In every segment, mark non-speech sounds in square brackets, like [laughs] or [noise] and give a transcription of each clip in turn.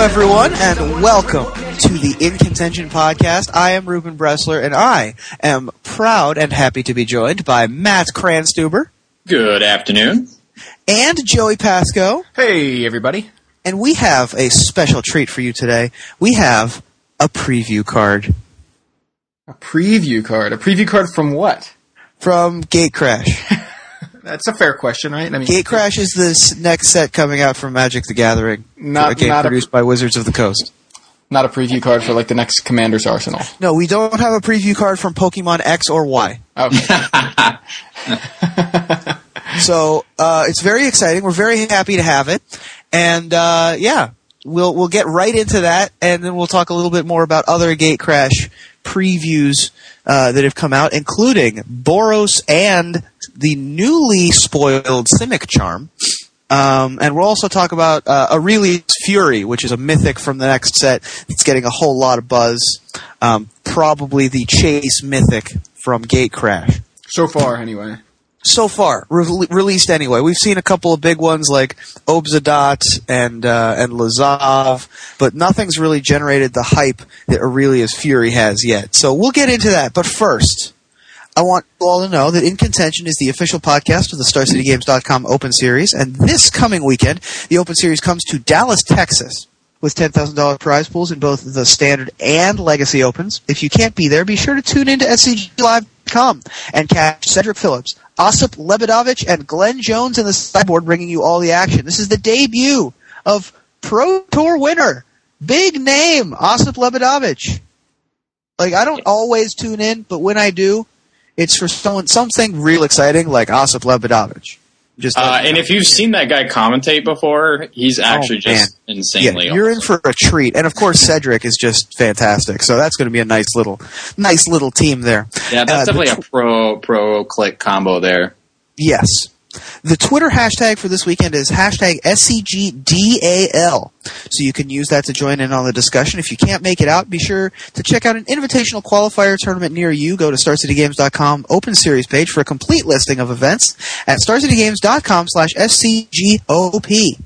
everyone, and welcome to the In Contention podcast. I am Ruben Bressler, and I am proud and happy to be joined by Matt Kranstuber. Good afternoon. and Joey Pasco. Hey, everybody. And we have a special treat for you today. We have a preview card A preview card. A preview card from what? from Gatecrash. [laughs] That's a fair question, right? I mean, Gate Crash is this next set coming out from Magic the Gathering, Not- a game not a- produced by Wizards of the Coast. not a preview card for like the next Commander's Arsenal. No, we don't have a preview card from Pokemon X or Y. Okay. [laughs] So uh, it's very exciting. We're very happy to have it, and uh, yeah, we'll we'll get right into that, and then we'll talk a little bit more about other Gatecrash previews uh, that have come out, including Boros and the newly spoiled Simic Charm. Um, and we'll also talk about uh, Aurelia's Fury, which is a mythic from the next set that's getting a whole lot of buzz. Um, probably the Chase mythic from Gatecrash so far, anyway. So far re- released anyway. We've seen a couple of big ones like Obzedat and uh, and Lazav, but nothing's really generated the hype that Aurelia's Fury has yet. So we'll get into that. But first, I want you all to know that In Contention is the official podcast of the StarCityGames.com Open Series, and this coming weekend, the Open Series comes to Dallas, Texas. With $10,000 prize pools in both the standard and legacy opens. If you can't be there, be sure to tune into SCGLive.com and catch Cedric Phillips, Osyp Lebedowicz, and Glenn Jones in the sideboard bringing you all the action. This is the debut of Pro Tour winner, big name, Osyp Lebedowicz. Like, I don't always tune in, but when I do, it's for someone, something real exciting like Osyp Lebedowicz. Just Uh, and if you've seen that guy commentate before, he's actually Oh, just yeah, insanely you're in for a treat, and of course [laughs] Cedric is just fantastic. So that's going to be a nice little, nice little team there. Yeah, that's Uh, the definitely a pro pro click combo there. Yes. The Twitter hashtag for this weekend is hashtag SCGDAL. So you can use that to join in on the discussion. If you can't make it out, be sure to check out an invitational qualifier tournament near you. Go to StarCityGames.com Open Series page for a complete listing of events at StarCityGames.com slash SCGOP.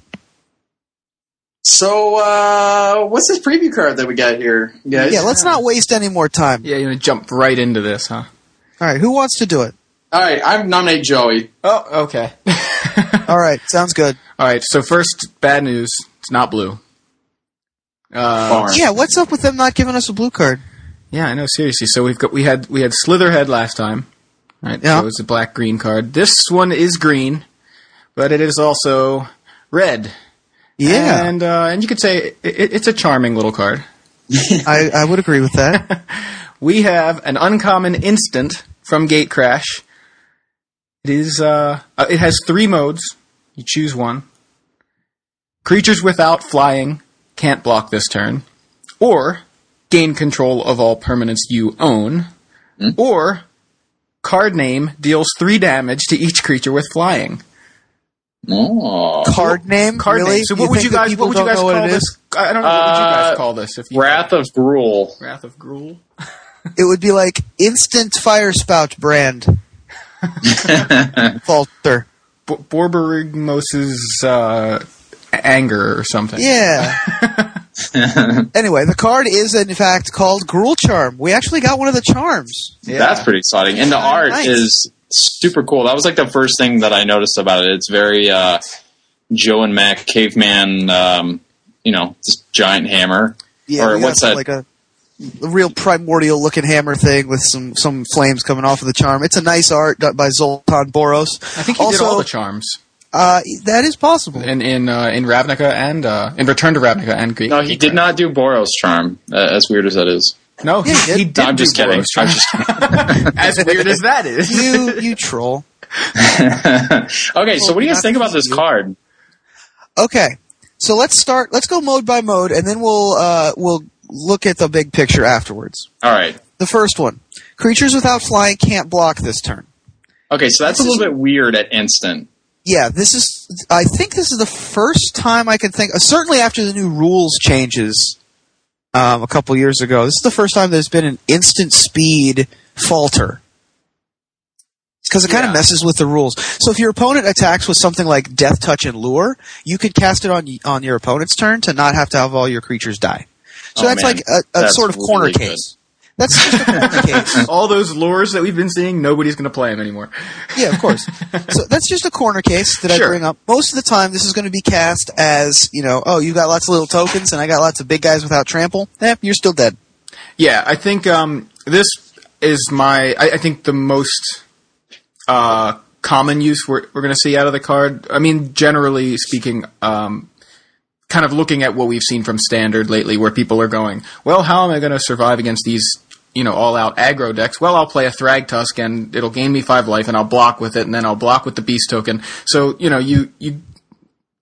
So, uh, what's this preview card that we got here, guys? Yeah, let's not waste any more time. Yeah, you're gonna jump right into this, huh? All right, who wants to do it? All right, I'm nominate Joey. Oh, okay. [laughs] All right, sounds good. All right. So first, bad news. It's not blue. Uh, Orange. Yeah, what's up with them not giving us a blue card? yeah, I know. Seriously. So we've got we had we had Slitherhead last time. Right. Yeah. So it was a black green card. This one is green, but it is also red. Yeah, And uh, and you could say it, it, it's a charming little card. [laughs] I, I would agree with that. [laughs] we have an uncommon instant from Gatecrash. It is uh, uh, it has three modes. You choose one. Creatures without flying can't block this turn, or gain control of all permanents you own, or card name deals three damage to each creature with flying. Oh. Card name? Card really? name. So what would think you guys? What would you guys call this? I don't know. What would you guys Uh, call this? If you Wrath of Gruul. Wrath of Gruul. It would be like instant fire spout brand. [laughs] Falter. B- Borborygmos's uh, anger or something. Yeah. [laughs] anyway, the card is in fact called Gruul Charm. We actually got one of the charms. Yeah. That's pretty exciting. And the art nice. is super cool. That was like the first thing that I noticed about it. It's very uh, Joe and Mac caveman, um, you know, just giant hammer. Yeah, Or what's that? Like a, a real primordial looking hammer thing with some some flames coming off of the charm. It's a nice art done by Zoltan Boros. I think he also, did all the charms uh, that is possible. in in uh, in Ravnica and uh, in Return to Ravnica and Greek. No, he did not do Boros charm, uh, as weird as that is. No, he, Yeah, he did. he did. I'm just do kidding. Boros I'm charms. just as weird as that is. you you troll. [laughs] okay, so what do you guys think about this card? Okay, so let's start. Let's go mode by mode, and then we'll uh, we'll look at the big picture afterwards. All right. The first one: creatures without flying can't block this turn. Okay, so that's a little bit weird at instant. Yeah, this is. I think this is the first time I can think. Uh, certainly after the new rules changes um, a couple years ago, this is the first time there's been an instant speed falter. because it kind of Yeah. messes with the rules. So if your opponent attacks with something like Death Touch and Lure, you could cast it on on your opponent's turn to not have to have all your creatures die. So Oh, that's man. like a, a That's sort of corner really good. case. That's just a corner [laughs] case. All those lures that we've been seeing, nobody's going to play them anymore. Yeah, of course. So that's just a corner case that Sure. I bring up. Most of the time, this is going to be cast as you know, oh, you got lots of little tokens, and I got lots of big guys without trample. Eh, you're still dead. Yeah, I think um, this is my. I, I think the most uh, common use we're, we're going to see out of the card. I mean, generally speaking, um, kind of looking at what we've seen from standard lately, where people are going, well, how am I going to survive against these? You know, all out aggro decks. Well, I'll play a Thragtusk and it'll gain me five life, and I'll block with it, and then I'll block with the Beast token. So you know, you you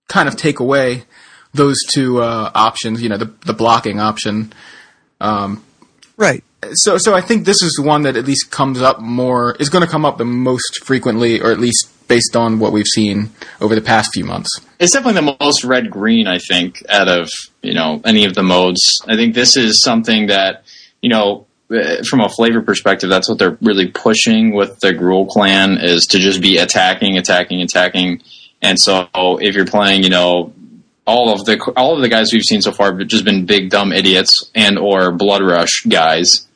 kind of take away those two uh, options. You know, the the blocking option Right. So so I think this is one that at least comes up more is going to come up the most frequently, or at least based on what we've seen over the past few months. It's definitely the most red green, I think, out of you know any of the modes. I think this is something that you know eh, from a flavor perspective, that's what they're really pushing with the Gruul clan is to just be attacking, attacking, attacking. And so if you're playing, you know, all of the all of the guys we've seen so far have just been big dumb idiots and or blood rush guys.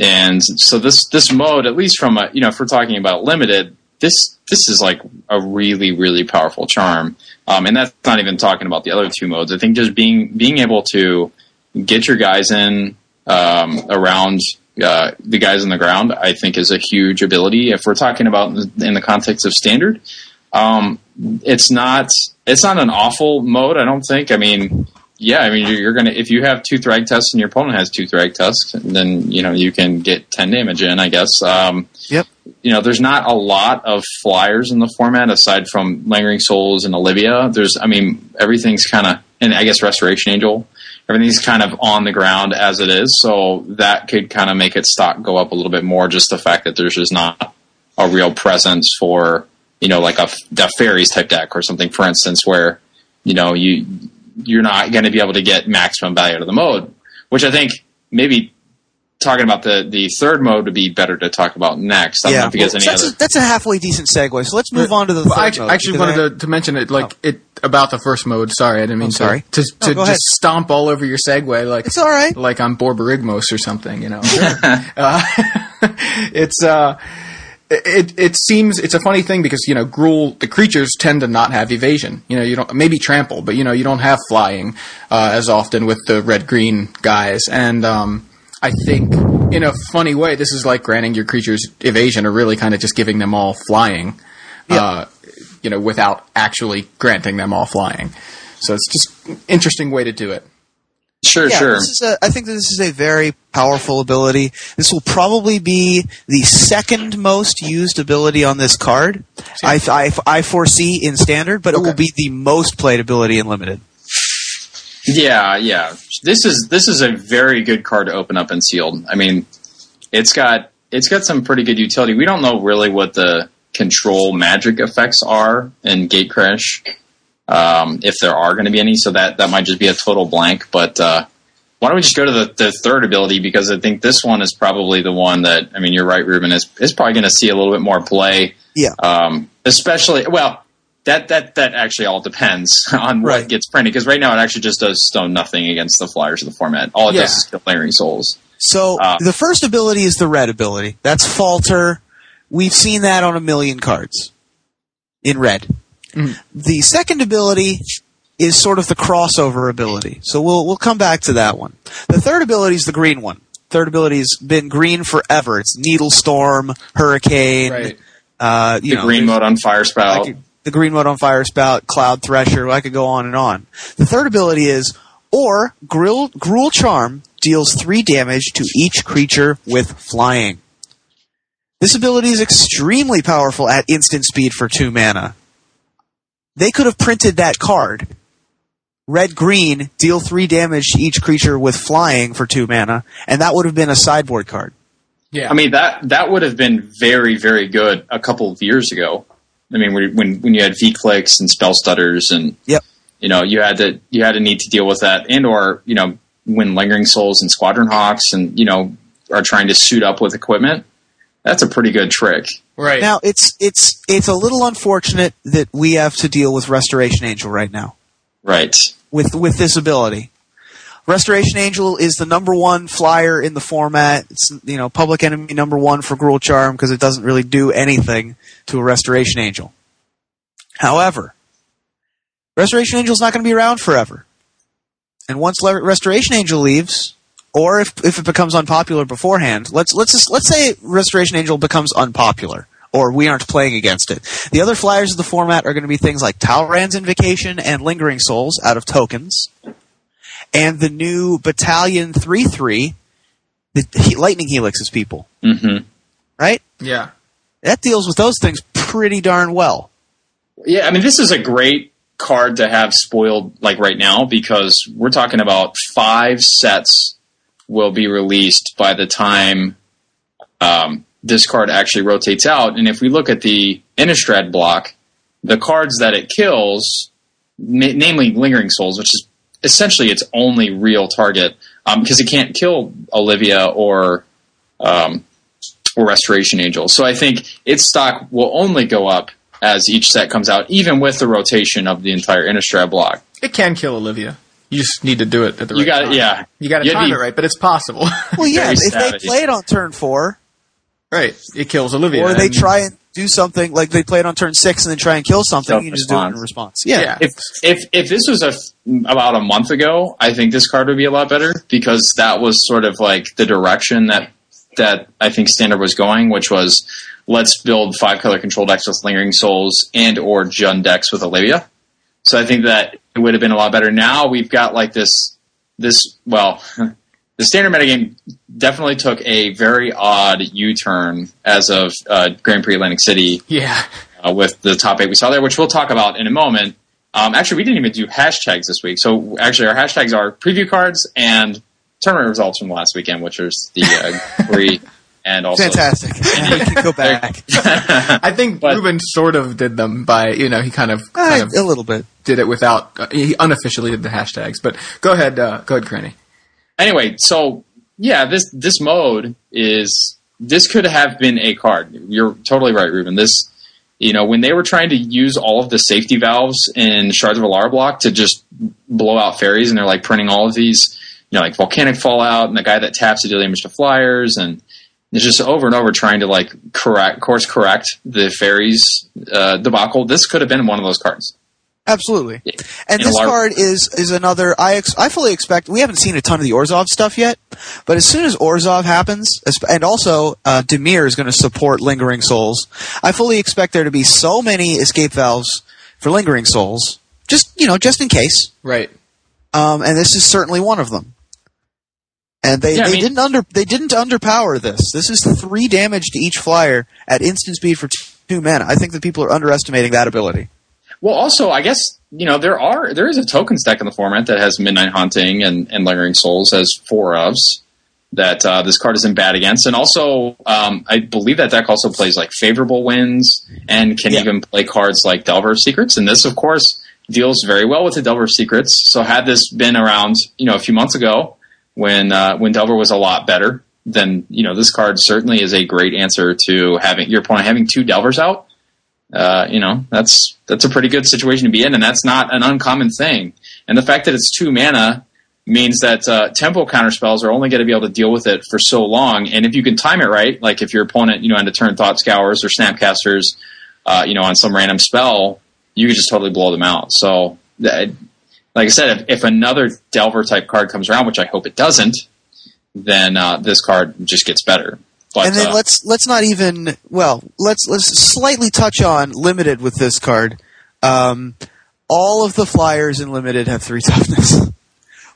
And so this this mode, at least from a you know, if we're talking about limited, this this is like a really really powerful charm. Um, and that's not even talking about the other two modes. I think just being being able to get your guys in um, around uh, the guys on the ground, I think is a huge ability. If we're talking about in the, context of standard, um, it's not it's not an awful mode. I don't think. I mean, yeah, I mean you're, you're gonna if you have two Thragtusks and your opponent has two Thragtusks, then you know you can get ten damage in. I guess. Um, Yep. you know, there's not a lot of flyers in the format aside from Lingering Souls and Olivia. There's, I mean, everything's kind of, and I guess Restoration Angel, everything's kind of on the ground as it is. So that could kind of make its stock go up a little bit more. Just the fact that there's just not a real presence for, you know, like a, a fairies type deck or something, for instance, where, you know, you, you're not going to be able to get maximum value out of the mode, which I think maybe talking about the, the third mode would be better to talk about next. I don't know if you guys Well, any that's, other. a, that's a halfway decent segue. So let's move on to the Well, third I actually, mode, I actually because wanted to, to mention it, like it about the first mode. Sorry, I didn't mean Oh, sorry. to to, No, to just ahead. stomp all over your segue like It's all right. like I'm Borborygmos or something. You know, [laughs] [laughs] uh, [laughs] it's uh. It it seems it's a funny thing because you know Gruul the creatures tend to not have evasion. You know you don't maybe trample but you know you don't have flying uh, as often with the red green guys. And um, I think in a funny way this is like granting your creatures evasion or really kind of just giving them all flying uh, you know without actually granting them all flying. So it's just an interesting way to do it Sure, Yeah, sure. this is a, I think that this is a very powerful ability. This will probably be the second most used ability on this card. I, I, I foresee in standard, but it will be the most played ability in limited. Yeah, yeah. This is this is a very good card to open up in sealed. I mean, it's got it's got some pretty good utility. We don't know really what the control magic effects are in Gatecrash, um, if there are going to be any. So that that might just be a total blank. But uh, why don't we just go to the, the third ability because I think this one is probably the one that I mean you're right, Ruben is is probably going to see a little bit more play. Yeah. Um, especially well. That, that that actually all depends [laughs] on what Right. gets printed because right now it actually just does stone nothing against the flyers of the format. All it Yeah. does is kill Lingering Souls. So Uh, the first ability is the red ability. That's falter. We've seen that on a million cards in red. The second ability is sort of the crossover ability. So we'll we'll come back to that one. The third ability is the green one. Third ability has been green forever. It's Needle Storm, Hurricane, right uh, you The know, green mode on Firespout. could- the green mode on Firespout, Cloud Thresher. I could go on and on. The third ability is, or Gruul, Gruul Charm deals three damage to each creature with flying. This ability is extremely powerful at instant speed for two mana. They could have printed that card. Red green, deal three damage to each creature with flying for two mana, and that would have been a sideboard card. yeah I mean that that would have been very very good a couple of years ago. I mean when when, when you had V clicks and Spellstutters and Yep. you know you had to you had to need to deal with that and or you know when lingering souls and squadron hawks and you know are trying to suit up with equipment. That's a pretty good trick. Right. Now it's it's it's a little unfortunate that we have to deal with Restoration Angel right now Right. with with this ability. Restoration Angel is the number one flyer in the format. It's you know public enemy number one for Gruul Charm because it doesn't really do anything to a Restoration Angel. However, Restoration Angel is not going to be around forever, and once Le- Restoration Angel leaves, or if if it becomes unpopular beforehand, let's let's just, let's say Restoration Angel becomes unpopular. Or we aren't playing against it. The other flyers of the format are going to be things like Talrand's Invocation and Lingering Souls out of tokens and the new Battalion 3 3, the he- Lightning Helix's people, hmm right? yeah. That deals with those things pretty darn well. Yeah, I mean, this is a great card to have spoiled like right now because we're talking about five sets will be released by the time um, this card actually rotates out. And if we look at the Innistrad block, the cards that it kills, na- namely Lingering Souls, which is essentially its only real target, because it can't kill Olivia or um, or Restoration Angel. So I think its stock will only go up as each set comes out, even with the rotation of the entire Innistrad block. It can kill Olivia. You just need to do it at the right You got time. yeah. You got to You'd time be- it right, but it's possible. [laughs] Well, yeah, Very if they savage. play it on turn four, right. It kills Olivia. or they try and do something like they play it on turn six and then try and kill something, you just do it in response. Yeah. Yeah. If if if this was a f- about a month ago, I think this card would be a lot better because that was sort of like the direction that that I think Standard was going, which was let's build five color control decks with Lingering Souls and or Jund decks with Olivia. So I think that it would have been a lot better. Now we've got like this this well [laughs] the standard metagame definitely took a very odd U-turn as of uh, Grand Prix Atlantic City Yeah. uh, with the top eight we saw there, which we'll talk about in a moment. Um, actually, we didn't even do hashtags this week. So actually, our hashtags are preview cards and tournament results from last weekend, which was the uh, [laughs] and also Fantastic. [laughs] we can go back. [laughs] I think But- Ruben sort of did them by, you know, he kind of, kind Uh, of a little bit. did it without, uh, he unofficially did the hashtags. But go ahead, uh, go ahead, Cranny. anyway, so yeah, this this mode is this could have been a card. You're totally right, Ruben. This you know when they were trying to use all of the safety valves in Shards of Alara block to just blow out fairies, and they're like printing all of these, you know, like volcanic fallout, and the guy that taps to deal damage to flyers, and it's just over and over trying to like correct course correct the fairies uh, debacle. This could have been one of those cards. Absolutely. And In this lot of- card is is another. I ex- I fully expect. We haven't seen a ton of the Orzhov stuff yet, but as soon as Orzhov happens, and also uh, Dimir is going to support Lingering Souls, I fully expect there to be so many escape valves for Lingering Souls, just you know, just in case. Right. Um, and this is certainly one of them. And they, Yeah, I they mean- didn't under they didn't underpower this. This is three damage to each flyer at instant speed for two mana. I think that people are underestimating that ability. Well, also, I guess you know there are there is a token stack in the format that has Midnight Haunting and, and Lingering Souls as four ofs that uh, this card isn't bad against, and also um, I believe that deck also plays like Favorable Winds and can Yeah. even play cards like Delver of Secrets, and this, of course, deals very well with the Delver of Secrets. So had this been around, you know, a few months ago when uh, when Delver was a lot better, then you know this card certainly is a great answer to having your opponent having two Delvers out uh, you know, that's that's a pretty good situation to be in, and that's not an uncommon thing. And the fact that it's two mana means that uh, tempo counterspells are only going to be able to deal with it for so long. And if you can time it right, like if your opponent, you know, on a turn thought scours or snapcasters, uh, you know, on some random spell, you could just totally blow them out. So, like I said, if, if another Delver type card comes around, which I hope it doesn't, then uh, this card just gets better. But, and then uh, let's let's not even well let's let's slightly touch on limited with this card. Um, all of the flyers in limited have three [laughs] toughness.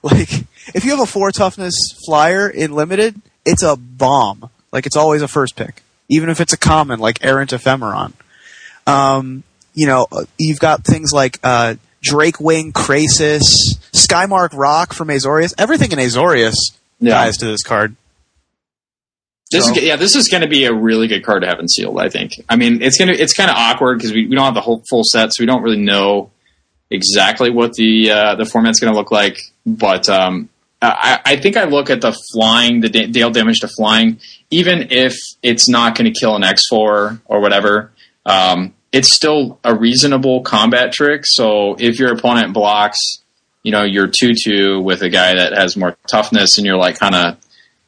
like if you have a four toughness flyer in limited, it's a bomb. Like it's always a first pick, even if it's a common like errant ephemeron. Um, you know, uh, you've got things like uh, Drakewing, Krasis, Skymark Roc from Azorius. Everything in Azorius Yeah. dies to this card. This So- is yeah, this is going to be a really good card to have in sealed. I think. I mean, it's gonna it's kind of awkward because we, we don't have the whole full set, so we don't really know exactly what the uh, the format's going to look like. But um, I, I think I look at the flying, the da- deal damage to flying, even if it's not going to kill an X4 or whatever. Um, it's still a reasonable combat trick. So if your opponent blocks, you know, your two two with a guy that has more toughness, and you're like kind of,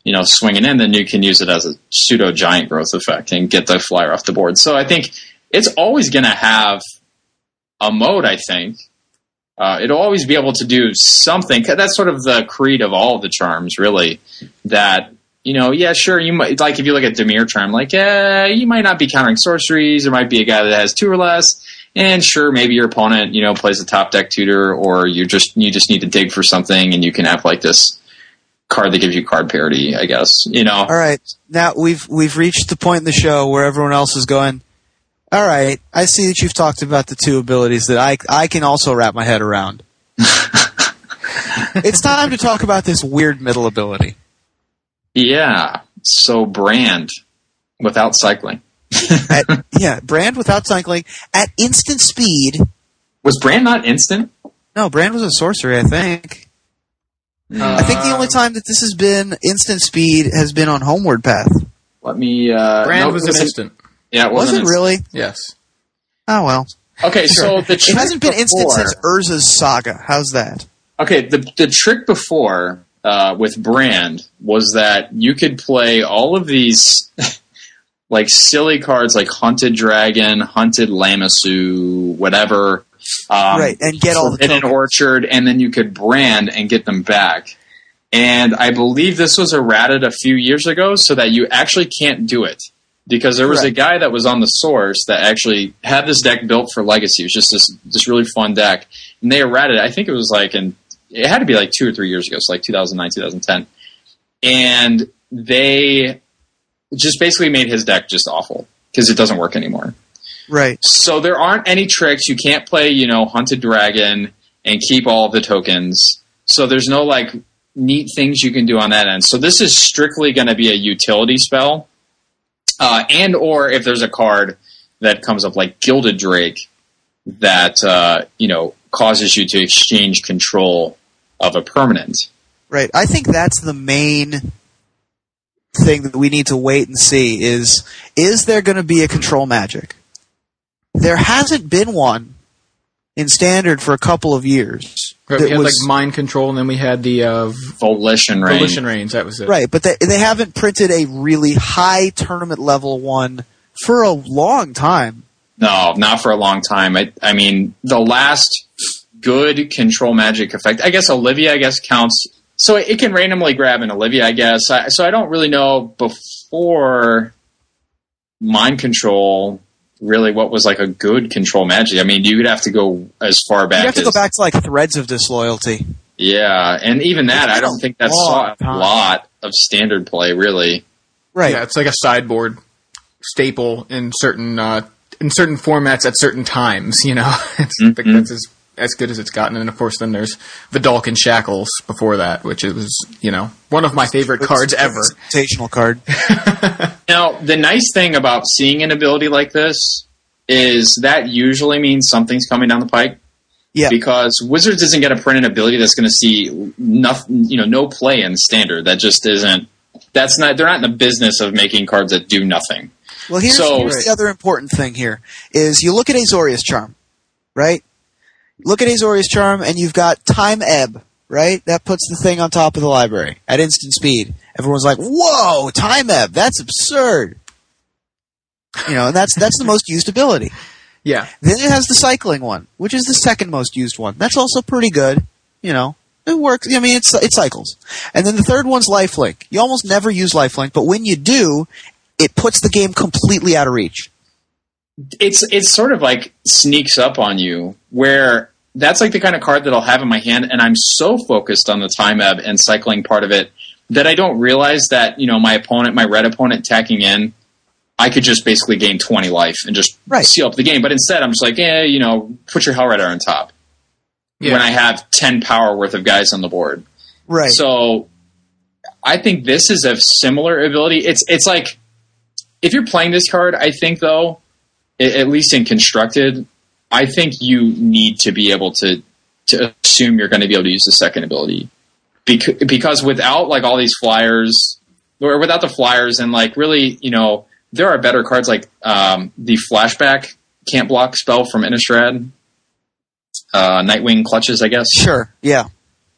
you know, swinging in, then you can use it as a pseudo giant growth effect and get the flyer off the board. So I think it's always going to have a mode. I think uh, it'll always be able to do something. That's sort of the creed of all the charms, really. That you know, yeah, sure, you might like if you look at Dimir charm, like, yeah, you might not be countering sorceries. There might be a guy that has two or less, and sure, maybe your opponent, you know, plays a top deck tutor, or you just you just need to dig for something, and you can have like this card that gives you card parity. I guess you know. All right, now we've we've reached the point in the show where everyone else is going. All right, I see that you've talked about the two abilities that I I can also wrap my head around. [laughs] it's time to talk about this weird middle ability. Yeah. So brand without cycling. At, [laughs] yeah, brand without cycling at instant speed. Was brand not instant? No, brand was a sorcery, I think. I think the only time that this has been instant speed has been on Homeward Path. Let me. Uh, Brand no, was it an wasn't- instant. Yeah, it Was wasn't it really? Yes. Oh well. Okay, so the It trick hasn't been instant since Urza's saga. How's that? Okay, the the trick before uh, with Brand was that you could play all of these [laughs] like silly cards like Hunted Dragon, Hunted Lamassu, whatever. Um, Right, and get all the an. Orchard, and then you could brand and get them back. And I believe this was errated a few years ago, so that you actually can't do it because there was a guy that was on the source that actually had this deck built for Legacy. It was just this this really fun deck, and they errated. it. I think it was like in it had to be like two or three years ago, so like 2009, 2010, and they just basically made his deck just awful because it doesn't work anymore. Right. So there aren't any tricks. You can't play, you know, Hunted Dragon and keep all the tokens. So there's no like neat things you can do on that end. So this is strictly going to be a utility spell, uh, and or if there's a card that comes up like Gilded Drake that uh, you know causes you to exchange control of a permanent. Right. I think that's the main thing that we need to wait and see is is there going to be a control magic? There hasn't been one in standard for a couple of years. Right, that we had was- like mind control, and then we had the uh, Volition Rain. Volition Reins. That was it. right, but they, they haven't printed a really high tournament level one for a long time. No, not for a long time. I, I mean, the last good control magic effect. I guess Olivia, I guess counts. So it can randomly grab an Olivia, I guess. I, so I don't really know before mind control really what was like a good control magic. I mean, you would have to go as far back. You have to as, go back to like threads of disloyalty. Yeah, and even that, I don't think that's saw a time. lot of standard play really. Right. Yeah, it's like a sideboard staple in certain uh, in certain formats at certain times. You know, [laughs] it's, I think Mhm. that's as as good as it's gotten. And of course, then there's the Dalkin Shackles before that, which is you know one of my favorite cards ever. Rotational card. [laughs] Now, the nice thing about seeing an ability like this is that usually means something's coming down the pike. Yeah. Because Wizards isn't going to print an ability that's going to see nothing, you know, no play in standard. That just isn't. That's not. They're not in the business of making cards that do nothing. Well, here's, So- here's the other important thing here is you look at Azorius Charm, right? Look at Azorius Charm, and you've got Time Ebb, right? That puts the thing on top of the library at instant speed. Everyone's like, "Whoa, Time Ebb! That's absurd!" You know, and that's that's the most used ability. Yeah, Then it has the cycling one, which is the second most used one. That's also pretty good. You know, it works. I mean, it's it cycles. And then the third one's lifelink. You almost never use lifelink, but when you do, it puts the game completely out of reach. It's it's sort of like sneaks up on you where that's like the kind of card that I'll have in my hand, and I'm so focused on the time ebb and cycling part of it that I don't realize that you know my opponent, my red opponent, tacking in, I could just basically gain 20 life and just Right. seal up the game. But instead, I'm just like, eh, you know, put your Hell Rider on top yeah. when I have 10 power worth of guys on the board. Right. So I think this is a similar ability. It's it's like if you're playing this card, I think though, a- at least in constructed, I think you need to be able to to assume you're going to be able to use the second ability. because, because without like all these flyers, or without the flyers, and like really, you know, there are better cards like um, the flashback can't block spell from Innistrad, uh, Nightwing clutches, I guess. Sure. Yeah.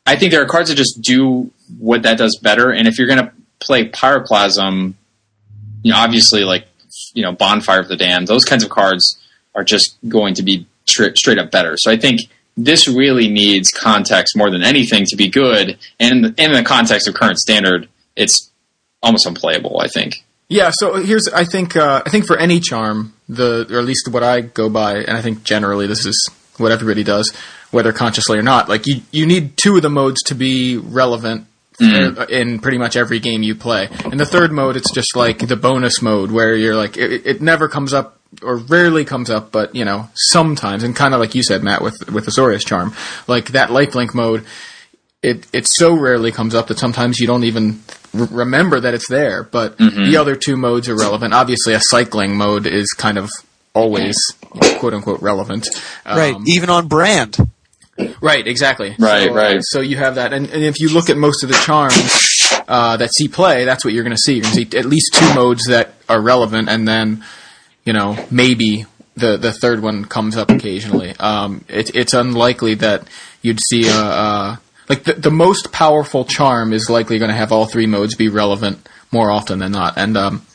I think there are cards that just do what that does better. And if you're going to play Pyroclasm, you know, obviously like, you know, Bonfire of the Damned, those kinds of cards are just going to be tra- straight up better. So I think this really needs context more than anything to be good. And in the context of current standard, it's almost unplayable, I think. Yeah, so here's I think uh, I think for any charm, the or at least what I go by, and I think generally this is what everybody does, whether consciously or not. Like you, you need two of the modes to be relevant Mm. in pretty much every game you play. In the third mode, it's just like the bonus mode where you're like it, it never comes up or rarely comes up, but you know sometimes, and kind of like you said, Matt, with with the Azorius Charm, like that lifelink mode. It it so rarely comes up that sometimes you don't even r- remember that it's there. But the other two modes are relevant. Obviously, a cycling mode is kind of always quote unquote relevant. right. Um, Even on brand. Right, exactly. Right, so, right. So you have that, and, and if you look at most of the charms uh, that see play, that's what you're going to see. You're going to see at least two modes that are relevant, and then you know maybe the the third one comes up occasionally. Um, it, it's unlikely that you'd see a, a like the, the most powerful charm is likely going to have all three modes be relevant more often than not, and um,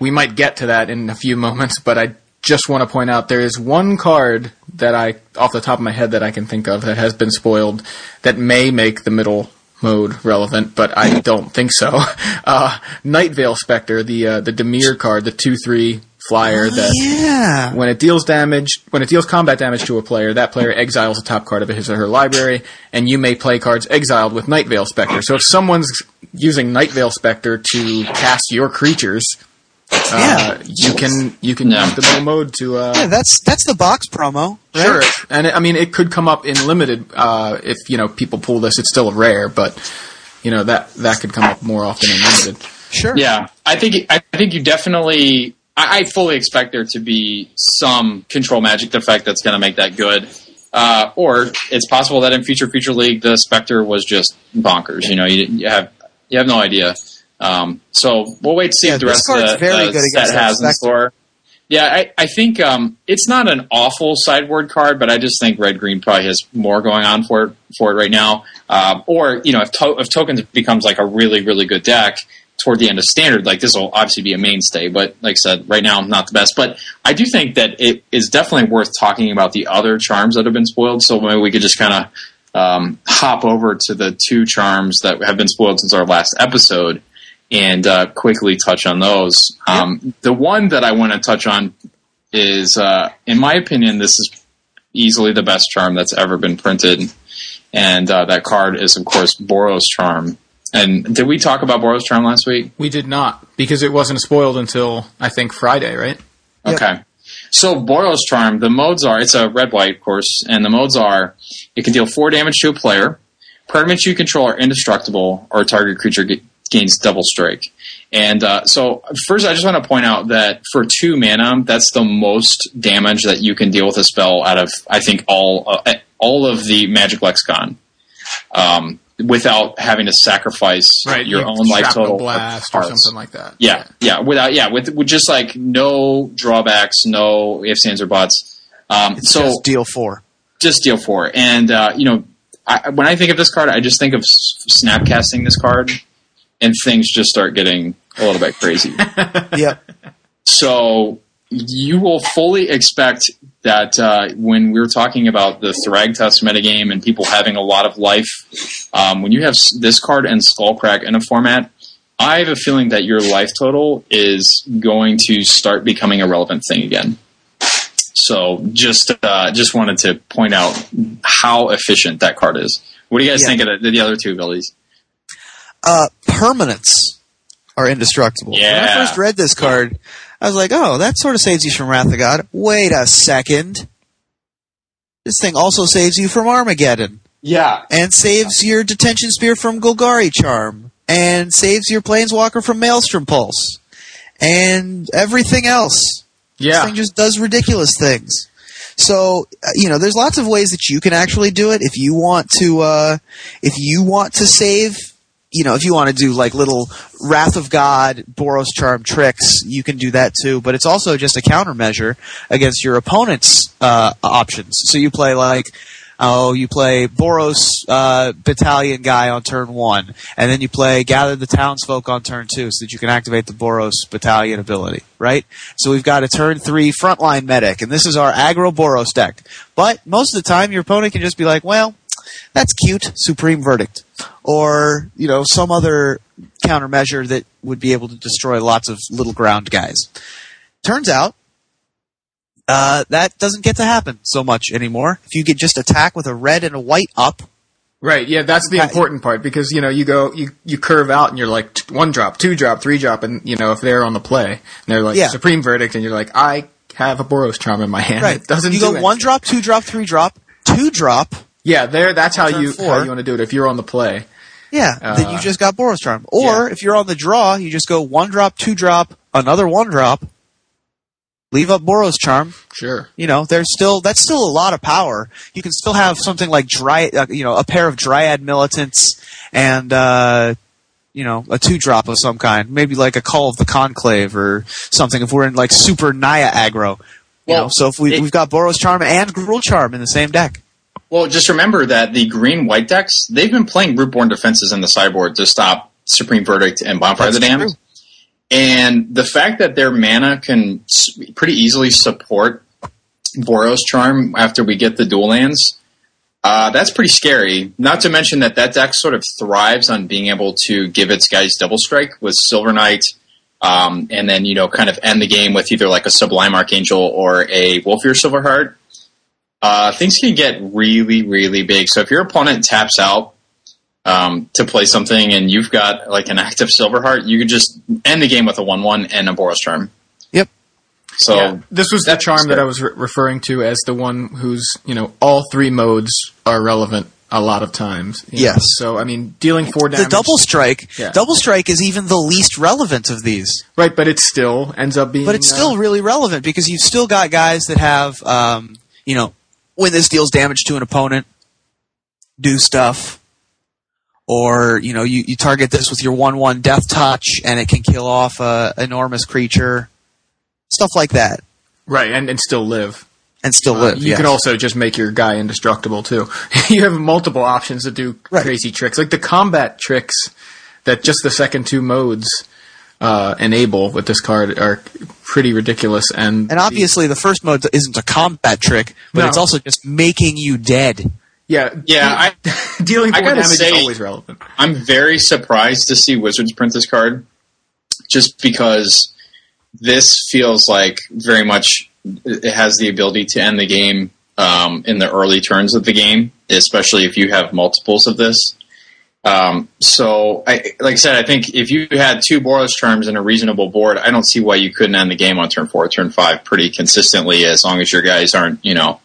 we might get to that in a few [laughs] moments, but I just want to point out there is one card that I, off the top of my head, that I can think of that has been spoiled that may make the middle mode relevant, but I don't think so. [laughs] Uh, Nightveil Specter, the uh, the Dimir card, the two three flyer that Yeah. when it deals damage, when it deals combat damage to a player, that player exiles a top card of his or her library, and you may play cards exiled with Nightveil Specter. So if someone's using Nightveil Specter to cast your creatures, uh, you can you can Yeah. use the middle mode to uh, Yeah, that's that's the box promo. Right? Sure, and it, I mean it could come up in limited uh, if you know people pull this. It's still a rare, but you know that that could come up more often in limited. Sure. Yeah, I think I think you definitely. I, I fully expect there to be some control magic effect that's going to make that good. Uh, or it's possible that in future future league the Spectre was just bonkers. You know, you, you have you have no idea. Um, so we'll wait to see Yeah, what the rest of the, very the good set has in store. Yeah, I, I think um, it's not an awful sideboard card, but I just think red green probably has more going on for it for it right now. Um, or you know, if to- if tokens becomes like a really really good deck toward the end of standard, like this will obviously be a mainstay. But like I said, right now not the best. But I do think that it is definitely worth talking about the other charms that have been spoiled. So maybe we could just kind of um, hop over to the two charms that have been spoiled since our last episode and uh, quickly touch on those. Um, The one that I want to touch on is, uh, in my opinion, this is easily the best charm that's ever been printed, and uh, that card is, of course, Boros Charm. And did we talk about Boros Charm last week? We did not because it wasn't spoiled until I think Friday, right? Yep. Okay. So Boros Charm, the modes are it's a red white, of course, and the modes are it can deal four damage to a player, permanents you control are indestructible, or a target creature ga- gains double strike. And uh, so first, I just want to point out that for two mana, that's the most damage that you can deal with a spell out of I think all uh, all of the Magic Lexicon. Um, without having to sacrifice your own life total blast or something like that. Yeah, yeah, without yeah, with with just like no drawbacks, no ifs, ands, or buts. Um, so Just deal four. just deal four, and uh, you know, I, when I think of this card, I just think of s- snapcasting this card, and things just start getting a little bit crazy. [laughs] Yep. So you will fully expect that uh, when we're talking about the Thragtusk metagame and people having a lot of life, um, when you have this card and Skullcrack in a format, I have a feeling that your life total is going to start becoming a relevant thing again. So just uh, just wanted to point out how efficient that card is. What do you guys Yeah. think of the, the other two abilities? Uh, permanents are indestructible. Yeah. When I first read this card, I was like, oh, that sort of saves you from Wrath of God. Wait a second. This thing also saves you from Armageddon. Yeah, and saves your Detention Sphere from Golgari Charm, and saves your planeswalker from Maelstrom Pulse, and everything else. Yeah. This thing just does ridiculous things. So uh, you know, there's lots of ways that you can actually do it if you want to. Uh, if you want to save, you know, if you want to do like little Wrath of God, Boros Charm tricks, you can do that too. But it's also just a countermeasure against your opponent's uh, options. So you play like. Oh, you play Boros uh, battalion guy on turn one, and then you play Gather the Townsfolk on turn two, so that you can activate the Boros battalion ability, right? So we've got a turn three frontline medic, and this is our aggro Boros deck. But most of the time, your opponent can just be like, well, that's cute, Supreme Verdict. Or, you know, some other countermeasure that would be able to destroy lots of little ground guys. Turns out, uh, that doesn't get to happen so much anymore. If you could just attack with a red and a white up, Right, yeah, that's the important part because you know you go you you curve out and you're like one drop, two drop, three drop, and you know if they're on the play and they're like Yeah. supreme verdict, and you're like I have a Boros charm in my hand. right? It [laughs] doesn't you do go anything. one drop, two drop, three drop, two drop. Yeah, there. That's how you four. how you want to do it if you're on the play. Yeah, then you Uh, just got Boros Charm. Or if you're on the draw, you just go one drop, two drop, another one drop, leave up Boros Charm. Sure. You know, there's still that's still a lot of power. You can still have something like dry, uh, you know, a pair of Dryad militants and uh, you know a two drop of some kind, maybe like a Call of the Conclave or something. If we're in like super Naya aggro, you Well, know, so if we, it- we've got Boros Charm and Gruul Charm in the same deck. Well, just remember that the green white decks they've been playing rootborn defenses in the sideboard to stop Supreme Verdict and Bonfire of the That's Damned. true. And the fact that their mana can pretty easily support Boros Charm after we get the dual lands, uh, that's pretty scary. Not to mention that that deck sort of thrives on being able to give its guys double strike with Silver Knight, um, and then you know kind of end the game with either like a Sublime Archangel or a Wolfir Silverheart. Uh, things can get really, really big. So if your opponent taps out um, to play something and you've got like an active Silverheart, you could just end the game with a one-one and a Boros Charm. Yep. So yeah, this was the that's charm that. I was re- referring to as the one whose you know all three modes are relevant a lot of times. you know. Yes. So I mean, dealing four damage. The double strike, Yeah. double strike is even the least relevant of these. Right, but it still ends up being. But it's uh, still really relevant because you've still got guys that have, um, you know, when this deals damage to an opponent, do stuff. Or, you know, you, you target this with your 1-1 death touch and it can kill off a enormous creature. Stuff like that. right, and, and still live. And still Uh, live. you yes. can also just make your guy indestructible too. [laughs] you have multiple options to do Right. crazy tricks, like the combat tricks that just the second two modes uh, enable with this card are pretty ridiculous. And And obviously the first mode isn't a combat trick, but No. it's also just making you dead. yeah, yeah, I, [laughs] dealing I four damage say- is always relevant. I'm very surprised to see Wizards print this card, just because this feels like very much it has the ability to end the game um, in the early turns of the game, especially if you have multiples of this. Um, so, I, like I said, I think if you had two Boros charms and a reasonable board, I don't see why you couldn't end the game on turn four, turn five, pretty consistently, as long as your guys aren't, you know,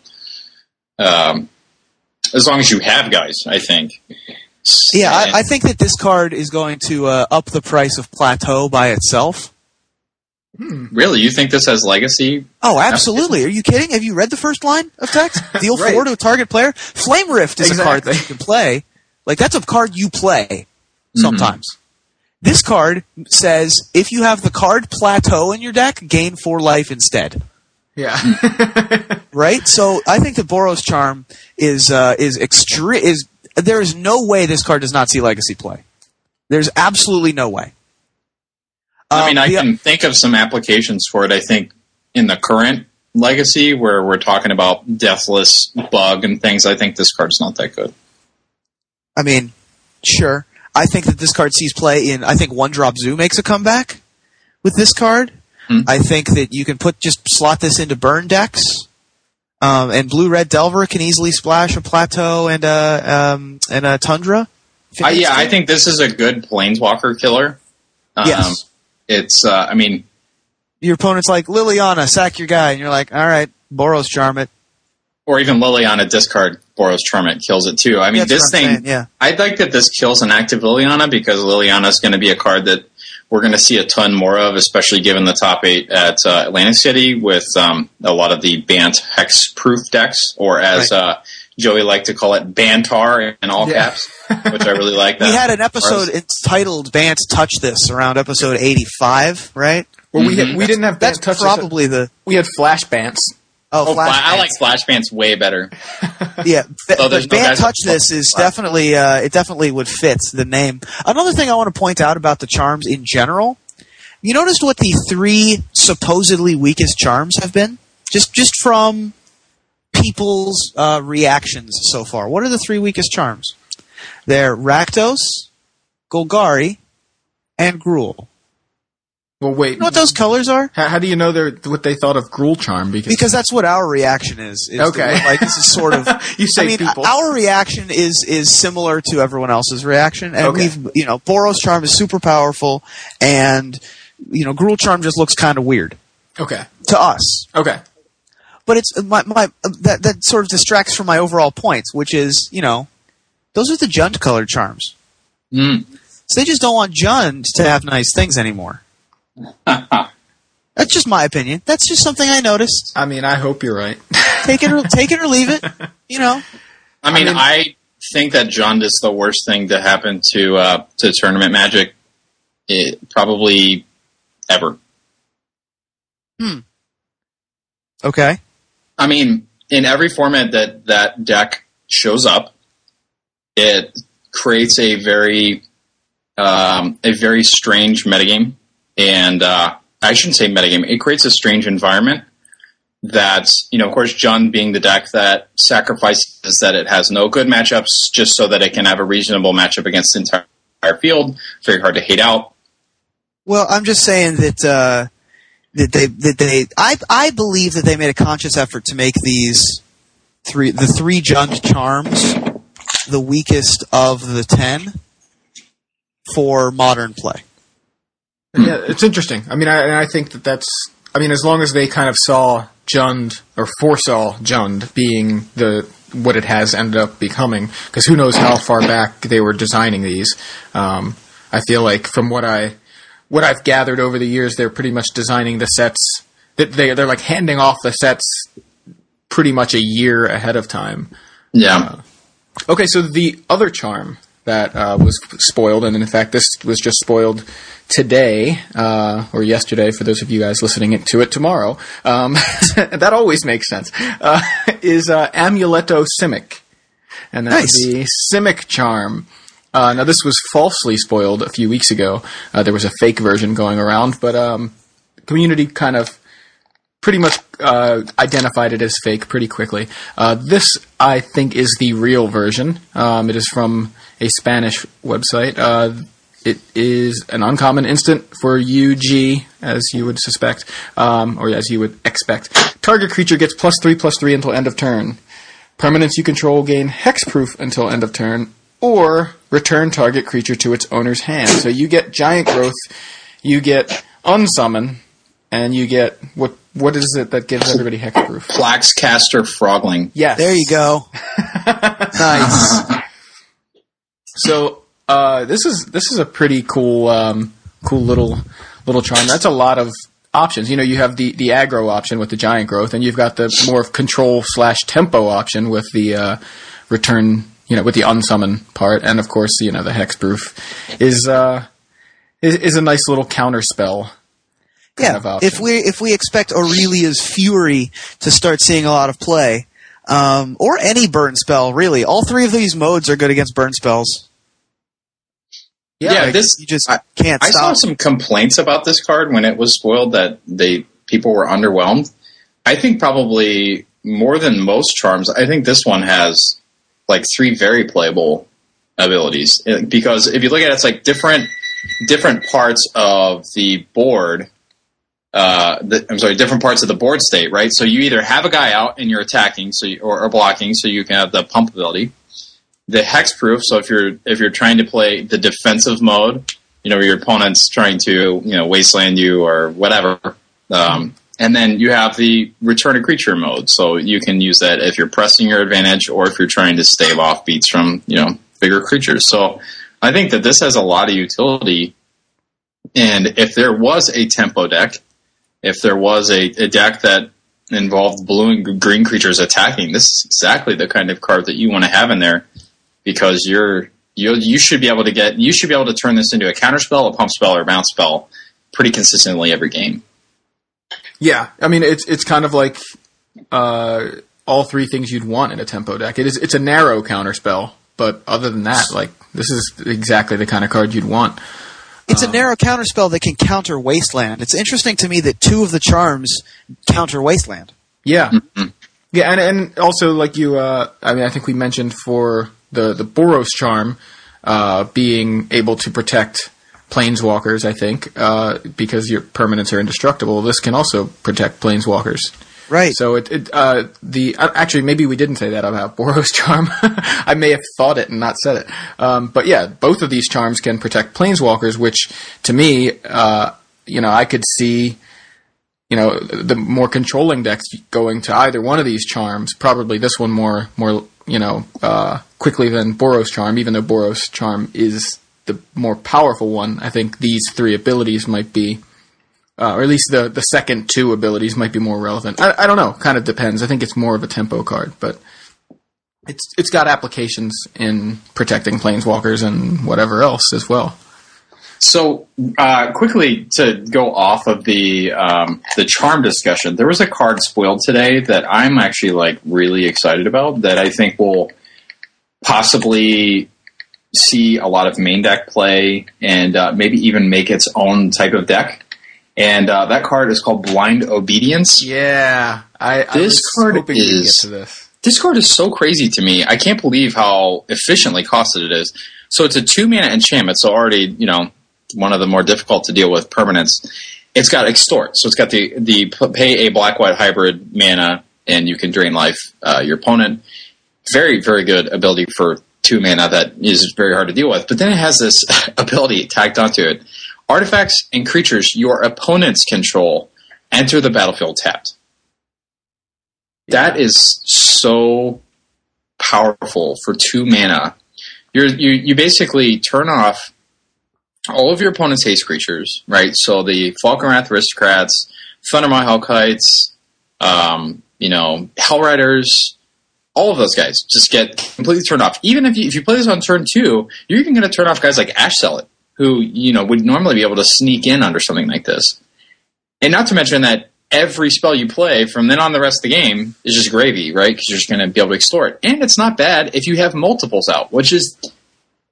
um, as long as you have guys. I think. Yeah, And- I, I think that this card is going to uh, up the price of Plateau by itself. Really, you think this has legacy? Oh, absolutely. Are you kidding? Have you read the first line of text? Deal [laughs] Right. four to a target player. Flame Rift is a card that you can play. Like that's a card you play sometimes. This card says if you have the card Plateau in your deck, gain four life instead. Yeah, [laughs] [laughs] Right? So I think the Boros Charm is uh, is extre- is there is no way this card does not see legacy play. There's absolutely no way. I mean, Um, I the- can think of some applications for it. I think in the current legacy, where we're talking about deathless bug and things, I think this card's not that good. I mean, sure. I think that this card sees play in. I think One Drop Zoo makes a comeback with this card. Hmm. I think that you can put just slot this into burn decks, um, and Blue Red Delver can easily splash a Plateau and a um, and a Tundra. Uh, yeah. I think this is a good planeswalker killer. Um, Yes. It's, uh, I mean, your opponent's like Liliana, sack your guy, and you're like, all right, Boros charm it. Or even Liliana discard Boros Charmant kills it too. I mean, That's this thing, saying, yeah. I'd like that this kills an active Liliana because Liliana is going to be a card that we're going to see a ton more of, especially given the top eight at uh, Atlantic City with um, a lot of the Bant hex proof decks, or as Right. uh, Joey liked to call it, Bantar in all Yeah. caps, which I really like. [laughs] That We had an episode Or- entitled "Bants Touch This" around episode eighty-five, right? Well, we Mhm. had, we didn't have That's touch. probably the We had flash bants. Oh, Oh, Flash Fla- I like Bants. Flash Bants way better. [laughs] yeah. But no guys Touch This is Wow. definitely uh, it definitely would fit the name. Another thing I want to point out about the charms in general, you noticed what the three supposedly weakest charms have been? Just just from people's uh, reactions so far. What are the three weakest charms? They're Rakdos, Golgari, and Gruul. Well, wait. You know what those colors are? how, how do you know they're what they thought of Gruul charm? Because, Because that's what our reaction is. is Okay. like this is sort of. [laughs] you say I mean, people. our reaction is is similar to everyone else's reaction, and Okay. we've you know Boros charm is super powerful, and you know Gruul charm just looks kind of weird okay. to us. Okay. But it's my my that that sort of distracts from my overall points, which is you know those are the Jund colored charms, Mm. so they just don't want Jund to have nice things anymore. [laughs] That's just my opinion. That's just something I noticed. I mean, I hope you're right. Take it or [laughs] take it or leave it. You know. I mean, mean- I think that Jund is the worst thing to happen to uh, to tournament magic, it, probably ever. Hmm. Okay. I mean, in every format that that deck shows up, it creates a very um, a very strange metagame, and uh, I shouldn't say metagame. It creates a strange environment. That's you know, of course, Jund being the deck that sacrifices that it has no good matchups just so that it can have a reasonable matchup against the entire field. Very hard to hate out. Well, I'm just saying that uh, that they that they I I believe that they made a conscious effort to make these three the three Jund charms the weakest of the ten for modern play. Yeah, it's interesting. I mean, I, and I think that that's. I mean, as long as they kind of saw Jund or foresaw Jund being the what it has ended up becoming, because who knows how far back they were designing these. Um, I feel like from what I what I've gathered over the years, they're pretty much designing the sets. That they they're like handing off the sets pretty much a year ahead of time. Yeah. Okay, so the other charm that uh, was spoiled, and in fact, this was just spoiled today uh, or yesterday for those of you guys listening to it tomorrow. Um, [laughs] that always makes sense. Uh, is uh, Amuleto Simic, and that's Nice. the Simic charm. Uh, now, this was falsely spoiled a few weeks ago. Uh, there was a fake version going around, but um, community kind of pretty much uh, identified it as fake pretty quickly. Uh, this, I think, is the real version. Um, it is from a Spanish website. Uh, it is an uncommon instant for UG, as you would suspect, um, or as you would expect. Target creature gets plus three, plus three until end of turn. Permanents you control gain hexproof until end of turn, or return target creature to its owner's hand. So you get giant growth, you get unsummon, and you get what what is it that gives everybody hexproof? Plaxcaster Frogling. Yes. There you go. [laughs] nice. So uh, this is this is a pretty cool um, cool little little charm. That's a lot of options. You know, you have the the aggro option with the giant growth, and you've got the more of control slash tempo option with the uh, return. You know, with the unsummon part, and of course, you know the hexproof is uh, is, is a nice little counter spell. Yeah. If we if we expect Aurelia's Fury to start seeing a lot of play, um, or any burn spell, really, all three of these modes are good against burn spells. Yeah, Like, this you just I- can't I saw some complaints about this card when it was spoiled that they people were underwhelmed. I think probably more than most charms. I think this one has like three very playable abilities because if you look at it, it's like different different parts of the board. Uh, the, I'm sorry, different parts of the board state, right? So you either have a guy out and you're attacking, so you, or, or blocking, so you can have the pump ability the hexproof. So if you're if you're trying to play the defensive mode, you know, your opponent's trying to you know wasteland you or whatever, um, and then you have the return a creature mode. So you can use that if you're pressing your advantage or if you're trying to stave off beats from you know bigger creatures. So I think that this has a lot of utility And if there was a tempo deck, if there was a, a deck that involved blue and green creatures attacking, this is exactly the kind of card that you want to have in there because you're you you should be able to get you should be able to turn this into a counter spell, a pump spell, or a bounce spell pretty consistently every game. Yeah, I mean it's it's kind of like uh, all three things you'd want in a tempo deck. It is it's a narrow counter spell, but other than that, like this is exactly the kind of card you'd want. It's a narrow counterspell that can counter Wasteland. It's interesting to me that two of the charms counter Wasteland. Yeah, yeah, and and also like you, uh, I mean, I think we mentioned for the the Boros charm uh, being able to protect planeswalkers. I think uh, because your permanents are indestructible, this can also protect planeswalkers. Right. So it, it uh, the uh, actually maybe we didn't say that about Boros [laughs] charm. I may have thought it and not said it. Um, but yeah, both of these charms can protect planeswalkers, which to me, uh, you know, I could see, you know, the more controlling decks going to either one of these charms. Probably this one more more you know uh, quickly than Boros charm, even though Boros charm is the more powerful one. I think these three abilities might be uh, or at least the the second two abilities might be more relevant. I, I don't know. Kind of depends. I think it's more of a tempo card, but it's it's got applications in protecting planeswalkers and whatever else as well. So uh, quickly to go off of the um, the charm discussion, there was a card spoiled today that I'm actually like really excited about that I think will possibly see a lot of main deck play and uh, maybe even make its own type of deck. And uh, that card is called Blind Obedience. Yeah, I, I This card hoping we'd get is- this. This card is so crazy to me. I can't believe how efficiently costed it is. So it's a two mana enchantment, so already, you know, one of the more difficult to deal with permanents. It's got extort, so it's got the the pay a black white hybrid mana, and you can drain life uh, your opponent. Very very good ability for two mana that is very hard to deal with. But then it has this [laughs] ability tacked onto it: artifacts and creatures your opponents control enter the battlefield tapped. That is so powerful for two mana. You're, you you basically turn off all of your opponent's haste creatures, right? So the Falkenrath aristocrats, Thundermaw Hellkites, um, you know, Hellriders, all of those guys just get completely turned off. Even if you if you play this on turn two, you're even going to turn off guys like Ash Zealot, who you know would normally be able to sneak in under something like this. And not to mention that every spell you play from then on the rest of the game is just gravy, right? Because you're just going to be able to extort it. And it's not bad if you have multiples out, which is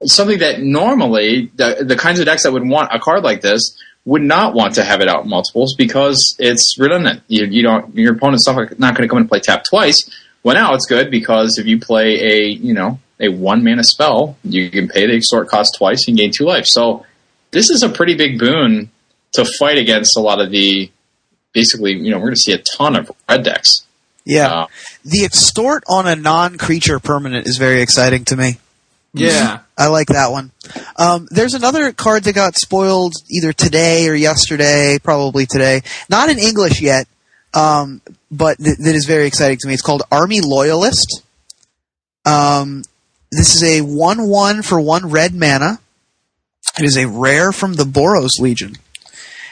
something that normally the, the kinds of decks that would want a card like this would not want to have it out multiples because it's redundant. You, you don't your opponent's not, not going to come and play tap twice. Well, now it's good because if you play a you know a one mana spell, you can pay the extort cost twice and gain two life. So this is a pretty big boon to fight against a lot of the basically you know we're going to see a ton of red decks. Yeah. Uh, the extort on a non-creature permanent is very exciting to me. Yeah, [laughs] I like that one. Um, there's another card that got spoiled either today or yesterday, probably today. Not in English yet, um, but th- that is very exciting to me. It's called Army Loyalist. Um, this is a one-one for one red mana. It is a rare from the Boros Legion,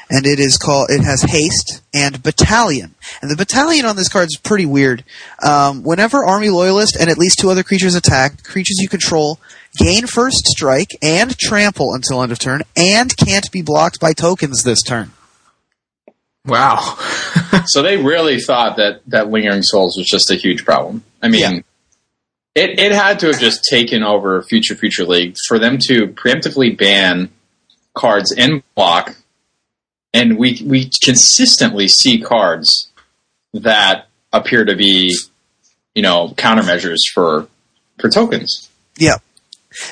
and it is called. It has haste and battalion, and the battalion on this card is pretty weird. Um, whenever Army Loyalist and at least two other creatures attack, creatures you control gain first strike and trample until end of turn, and can't be blocked by tokens this turn. Wow. [laughs] so they really thought that that lingering souls was just a huge problem. I mean, Yeah. it it had to have just taken over future future league for them to preemptively ban cards in block, and we we consistently see cards that appear to be, you know, countermeasures for for tokens. Yeah,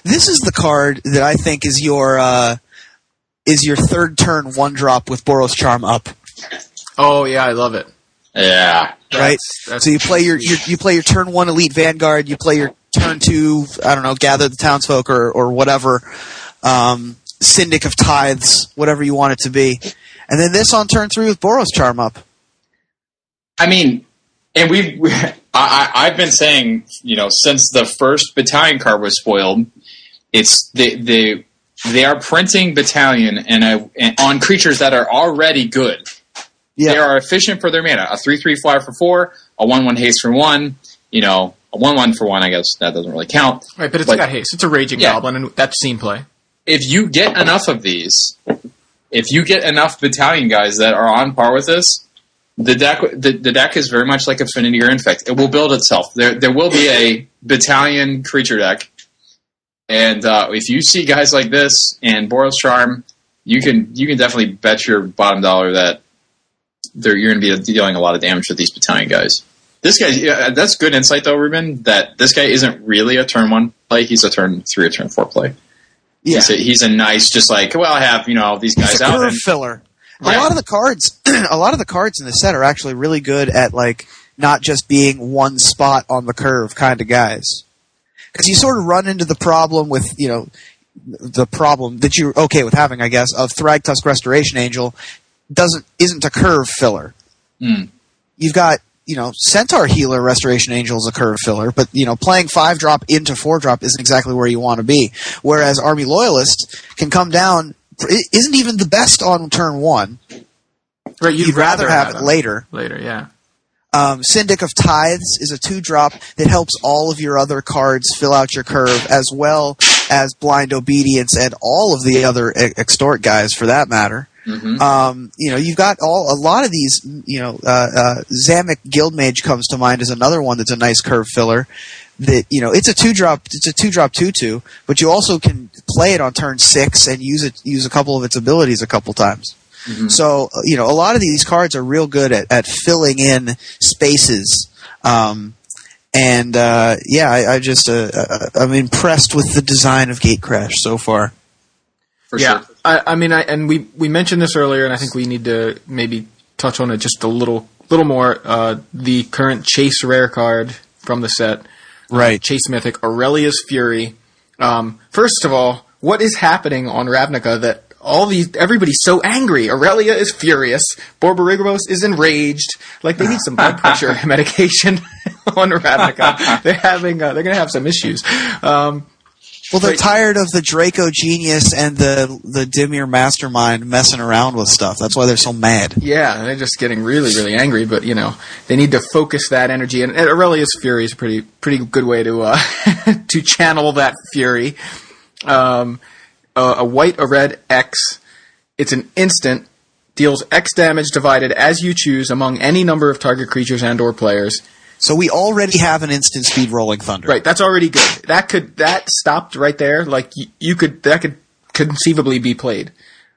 this is the card that I think is your uh, is your third turn one drop with Boros Charm up. Oh yeah, I love it. Yeah, Right. That's- that's- So you play your, your you play your turn one elite vanguard, you play your turn two, I don't know, gather the townsfolk or or whatever, um, syndic of tithes, whatever you want it to be, and then this on turn three with Boros Charm up. I mean, and we've, we, [laughs] I, I, I've been saying, you know, since the first battalion card was spoiled, it's the, the, they are printing battalion and, a, and on creatures that are already good. Yeah. They are efficient for their mana. A three three flyer for four, a one one haste for one. You know, a one one for one. I guess that doesn't really count. Right, but it's Like- got haste. It's a raging Yeah. goblin, and that's seen play. If you get enough of these, if you get enough battalion guys that are on par with this, the deck the, the deck is very much like Affinity or Infect. It will build itself. There there will be a battalion creature deck, and uh, if you see guys like this and Boros Charm, you can you can definitely bet your bottom dollar that they're, you're going to be dealing a lot of damage with these battalion guys. This guy, yeah, uh, that's good insight though, Ruben. That this guy isn't really a turn one play; he's a turn three or turn four play. Yeah. He's a, he's a nice, just like well, I have you know all these guys It's a out. curve And, filler. Right. A lot of the cards, [clears throat] a lot of the cards in the set are actually really good at like not just being one spot on the curve kind of guys. Because you sort of run into the problem with you know the problem that you're okay with having, I guess, of Thragtusk Restoration Angel doesn't isn't a curve filler. Hmm. You've got you know Centaur Healer Restoration Angel is a curve filler, but you know playing five drop into four drop isn't exactly where you want to be. Whereas Army Loyalist can come down isn't even the best on turn one. Right, you'd, You'd rather have it later. Later, yeah. Um, Syndic of Tithes is a two drop that helps all of your other cards fill out your curve, as well as Blind Obedience and all of the other extort guys, for that matter. Mhm. Um, you know, you've got all a lot of these. You know, uh, uh, Zameck Guildmage comes to mind as another one that's a nice curve filler. That you know, it's a two drop. It's a two drop two two, but you also can play it on turn six and use it use a couple of its abilities a couple times. So uh, you know, a lot of these cards are real good at, at filling in spaces. Um, and uh, yeah, I, I just uh, uh, I'm impressed with the design of Gatecrash so far. for yeah, sure. I, I mean, I, and we we mentioned this earlier, and I think we need to maybe touch on it just a little little more. Uh, the current Chase rare card from the set, Right. Chase Mythic Aurelia's Fury. Um, first of all, what is happening on Ravnica that all these everybody's so angry? Aurelia is furious. Borborygmos is enraged. Like they need some blood [laughs] pressure medication [laughs] on Ravnica. They're having uh, they're going to have some issues. Um, Well, they're tired of the Dracogenius and the the Dimir Mastermind messing around with stuff. That's why they're so mad. Yeah, they're just getting really, really angry. But you know, they need to focus that energy. And, Aurelia's Fury is a pretty, pretty good way to uh, [laughs] to channel that fury. Um, a, a white, a red X. It's an instant. Deals X damage divided as you choose among any number of target creatures and/or players. So we already have an instant speed rolling thunder. Right, that's already good. That could that stopped right there. Like you, you could that could conceivably be played.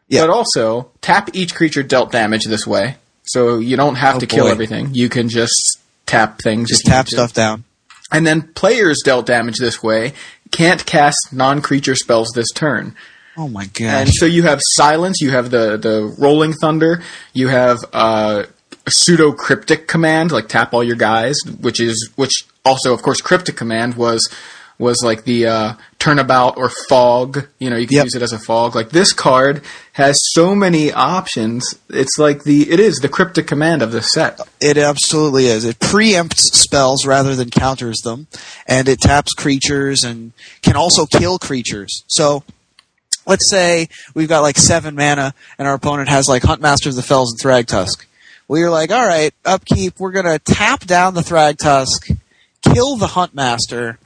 Yeah. But also tap each creature dealt damage this way, so you don't have Oh, to kill everything. You can just tap things. Just tap need to. stuff down. And then players dealt damage this way can't cast non-creature spells this turn. Oh my god! And so you have silence, you have the the rolling thunder, you have uh, pseudo cryptic command like tap all your guys, which is which also of course cryptic command was was like the uh, turnabout or fog. You know, you can Yep. use it as a fog. Like this card has so many options. It's like the it is the cryptic command of the set. It absolutely is. It preempts spells rather than counters them, and it taps creatures and can also kill creatures. So, let's say we've got like seven mana, and our opponent has like Huntmaster of the Fells and Thrag Thragtusk. Well, you're like, all right, upkeep. We're gonna tap down the Thragtusk, kill the Huntmaster,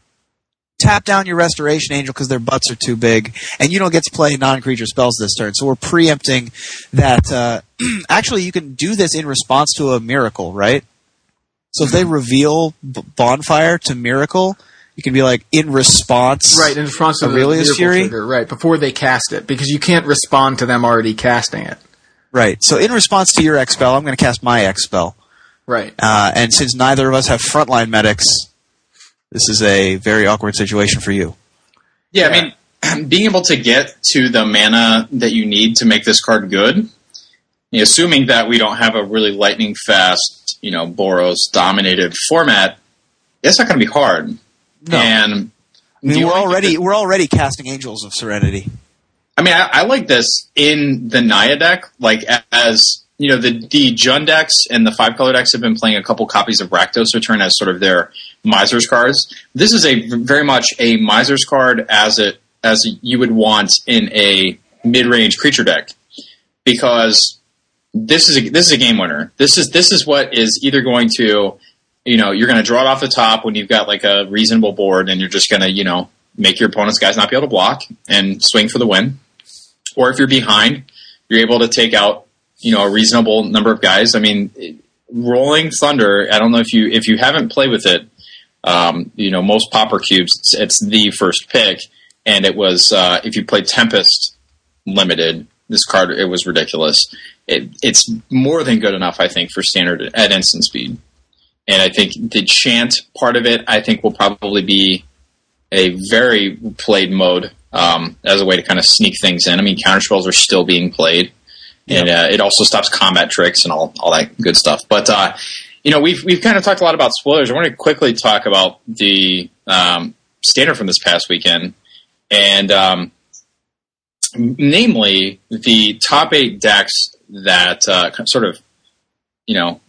tap down your Restoration Angel because their butts are too big, and you don't get to play non-creature spells this turn. So we're preempting that. Uh, [clears throat] actually, you can do this in response to a miracle, right? So if they reveal B- Bonfire to Miracle, you can be like in response, Right, in response to Aurelia's the Fury? trigger, right, before they cast it, because you can't respond to them already casting it. Right. So in response to your X spell, I'm going to cast my X spell. Right. Uh, and since neither of us have frontline medics, this is a very awkward situation for you. Yeah, I mean, [clears throat] being able to get to the mana that you need to make this card good, assuming that we don't have a really lightning fast, you know, Boros dominated format, it's not going to be hard. No. And I mean, we're already thing we're already casting Angels of Serenity. I mean, I, I like this in the Naya deck, like as you know, the the Jund decks and the five color decks have been playing a couple copies of Rakdos Return as sort of their Miser's cards. This is a very much a Miser's card as it as you would want in a mid-range creature deck because this is a, this is a game winner. This is this is what is either going to you know you're going to draw it off the top when you've got like a reasonable board and you're just going to you know make your opponent's guys not be able to block and swing for the win, or if you're behind, you're able to take out you know a reasonable number of guys. I mean, Rolling Thunder. I don't know if you if you haven't played with it. Um, you know, most pauper cubes, it's, it's the first pick, and it was uh, if you played Tempest Limited, this card it was ridiculous. It, it's more than good enough, I think, for standard at instant speed. And I think the chant part of it, I think, will probably be a very played mode um, as a way to kind of sneak things in. I mean, counter spells are still being played, and uh, it also stops combat tricks and all all that good stuff. But uh, you know, we've we've kind of talked a lot about spoilers. I want to quickly talk about the um, standard from this past weekend, and um, namely the top eight decks that uh, sort of, you know,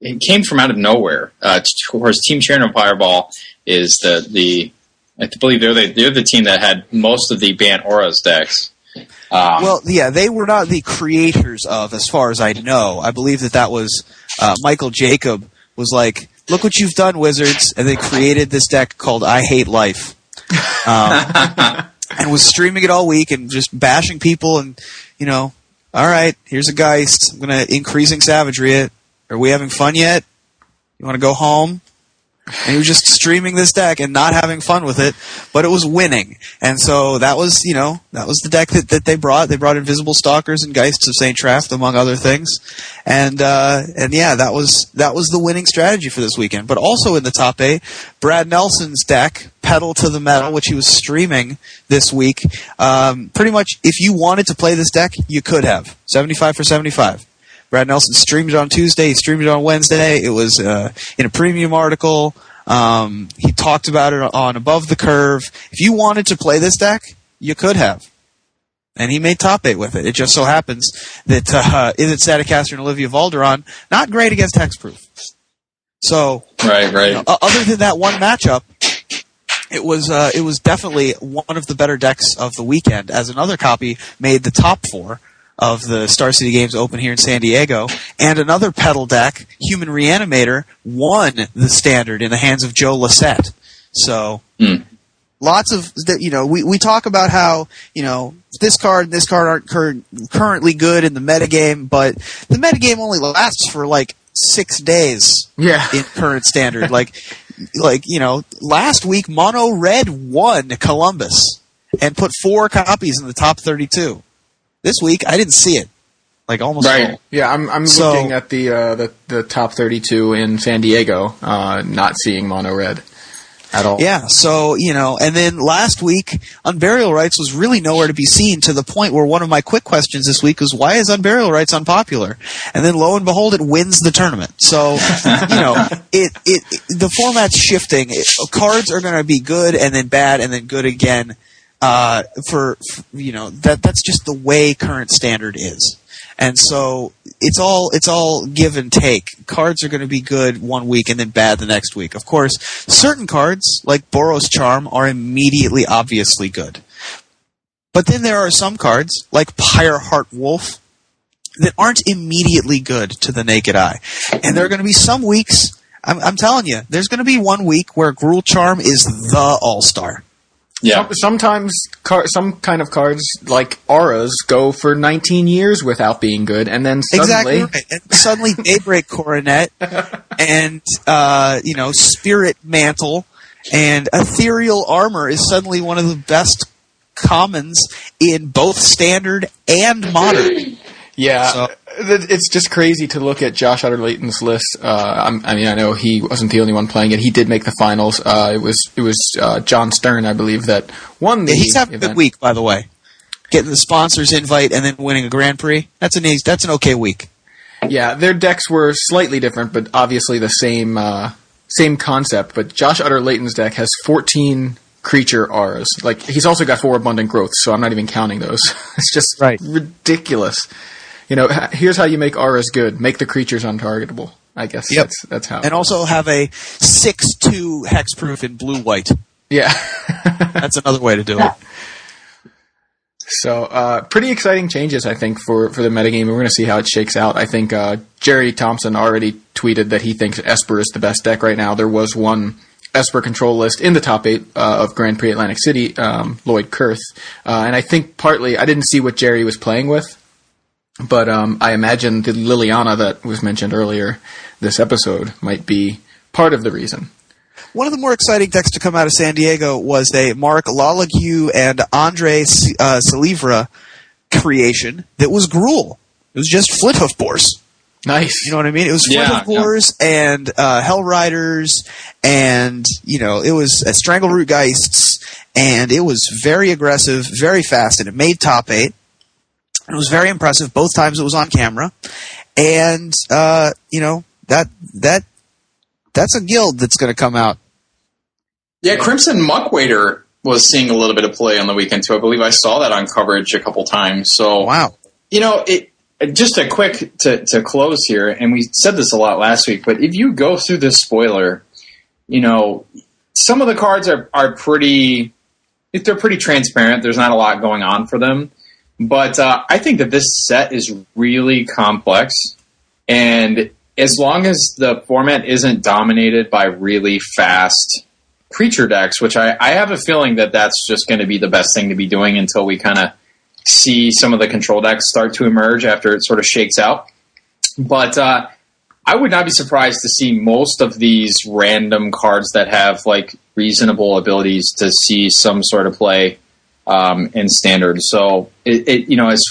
it came from out of nowhere. Uh, towards Team ChannelFireball is the the I believe they're the, they're the team that had most of the Bant Auras decks. Um, Well, yeah, they were not the creators of, as far as I know. I believe that that was uh, Michael Jacob was like, "Look what you've done, Wizards," and they created this deck called "I Hate Life," um, [laughs] and was streaming it all week and just bashing people and you know, all right, here's a geist. I'm gonna increasing savagery it. Are we having fun yet? You want to go home? And he was just streaming this deck and not having fun with it, but it was winning. And so that was, you know, that was the deck that, that they brought. They brought Invisible Stalkers and Geists of Saint Traft, among other things. And uh, and yeah, that was that was the winning strategy for this weekend. But also in the top eight, Brad Nelson's deck, Pedal to the Metal, which he was streaming this week. Um, pretty much, if you wanted to play this deck, you could have seventy five for seventy five. Brad Nelson streamed it on Tuesday. He streamed it on Wednesday. It was uh, in a premium article. Um, he talked about it on Above the Curve. If you wanted to play this deck, you could have. And he made top eight with it. It just so happens that uh, Izzet Staticaster and Olivia Voldaren, not great against hexproof. So, right, right. you know, other than that one matchup, it was uh, it was definitely one of the better decks of the weekend. As another copy made the top four of the Star City Games Open here in San Diego, and another pedal deck, Human Reanimator, won the standard in the hands of Joe Lossett. So. Hmm. Lots of you know. We, we talk about how you know this card and this card aren't cur- currently good in the metagame, but the metagame only lasts for like six days Yeah. in current standard. like, like you know, last week Mono Red won Columbus and put four copies in the top thirty-two. This week I didn't see it. Like almost Right. all. Yeah, I'm I'm So- looking at the uh, the the top 32 in San Diego, uh, not seeing mono red at all. Yeah, so you know, and then last week, Unburial Rites was really nowhere to be seen to the point where one of my quick questions this week was, "Why is Unburial Rites unpopular?" And then lo and behold, it wins the tournament. So [laughs] you know, it it, it the format's shifting. It, cards are going to be good and then bad and then good again. Uh, for, for you know that that's just the way current standard is. And so it's all it's all give and take. Cards are going to be good one week and then bad the next week. Of course, certain cards like Boros Charm are immediately obviously good. But then there are some cards like Pyreheart Wolf that aren't immediately good to the naked eye. And there are going to be some weeks I'm, I'm telling you, there's going to be one week where Gruul Charm is the all-star. Yeah. Some- Sometimes car- some kind of cards like auras go for 19 years without being good, and then suddenly, Exactly right. And suddenly [laughs] Daybreak Coronet and uh, you know Spirit Mantle and Ethereal Armor is suddenly one of the best commons in both standard and modern. [laughs] yeah, So- it's just crazy to look at Josh Utter-Leyton's list. Uh, I'm, I mean, I know he wasn't the only one playing it. He did make the finals. Uh, it was it was uh, John Stern, I believe, that won the Yeah, he's having a good week, by the way. Getting the sponsors invite and then winning a Grand Prix. That's an easy, that's an okay week. Yeah, their decks were slightly different, but obviously the same uh, same concept. But Josh Utter-Leyton's deck has 14 creature auras. Like he's also got four abundant growths, so I'm not even counting those. [laughs] it's just Right. ridiculous. You know, here's how you make auras good: make the creatures untargetable. I guess Yep. that's that's how. And also have a six two hexproof in blue white. yeah, [laughs] That's another way to do it. So, uh, pretty exciting changes, I think, for, for the metagame. We're going to see how it shakes out. I think uh, Jerry Thompson already tweeted that he thinks Esper is the best deck right now. There was one Esper control list in the top eight uh, of Grand Prix Atlantic City, um, Lloyd Kurth. Uh, and I think partly, I didn't see what Jerry was playing with, but um, I imagine the Liliana that was mentioned earlier this episode might be part of the reason. One of the more exciting decks to come out of San Diego was a Mark Lalague and Andre uh, Salivra creation that was Gruul. It was just Flint Flinthoof Boars. Nice. You know what I mean? It was Yeah, Flinthoof Boars and uh, Hellriders, and you know it was uh, Strangleroot Geists, and it was very aggressive, very fast, and it made top eight. It was very impressive both times it was on camera, and uh, you know that that that's a guild that's going to come out. Yeah, Crimson Muckwader was seeing a little bit of play on the weekend too. I believe I saw that on coverage a couple times. So Wow. you know, it just a quick to, to close here, and we said this a lot last week, but if you go through this spoiler, you know, some of the cards are, are pretty they're pretty transparent. There's not a lot going on for them. But uh, I think that this set is really complex. And as long as the format isn't dominated by really fast creature decks, which I, I have a feeling that that's just going to be the best thing to be doing until we kind of see some of the control decks start to emerge after it sort of shakes out. But uh, I would not be surprised to see most of these random cards that have like reasonable abilities to see some sort of play um, in standard. So it, it you know as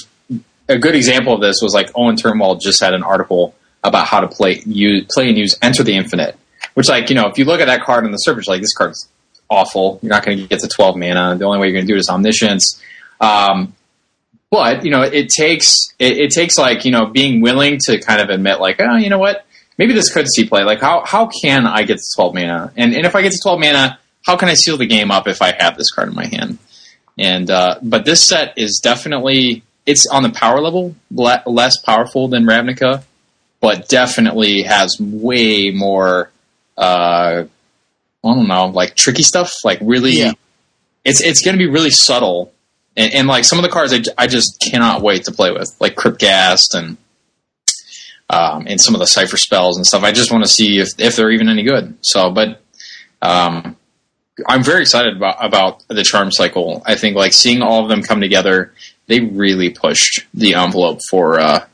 a good example of this was like Owen Turtenwald just had an article about how to play use, play and use Enter the Infinite, which like you know if you look at that card on the surface, like this card's awful. You're not going to get to 12 mana. The only way you're going to do it is Omniscience. Um, but you know it takes it, it takes like you know being willing to kind of admit like oh you know what maybe this could see play like how how can I get to 12 mana and and if I get to 12 mana how can I seal the game up if I have this card in my hand and uh, but this set is definitely it's on the power level le- less powerful than Ravnica but definitely has way more uh, I don't know like tricky stuff like really Yeah. it's it's going to be really subtle and, and like some of the cards I, I just cannot wait to play with, like Crypt Ghast and um, and some of the cipher spells and stuff. I just want to see if if they're even any good. So, but um, I'm very excited about about the charm cycle. I think like seeing all of them come together, they really pushed the envelope for uh,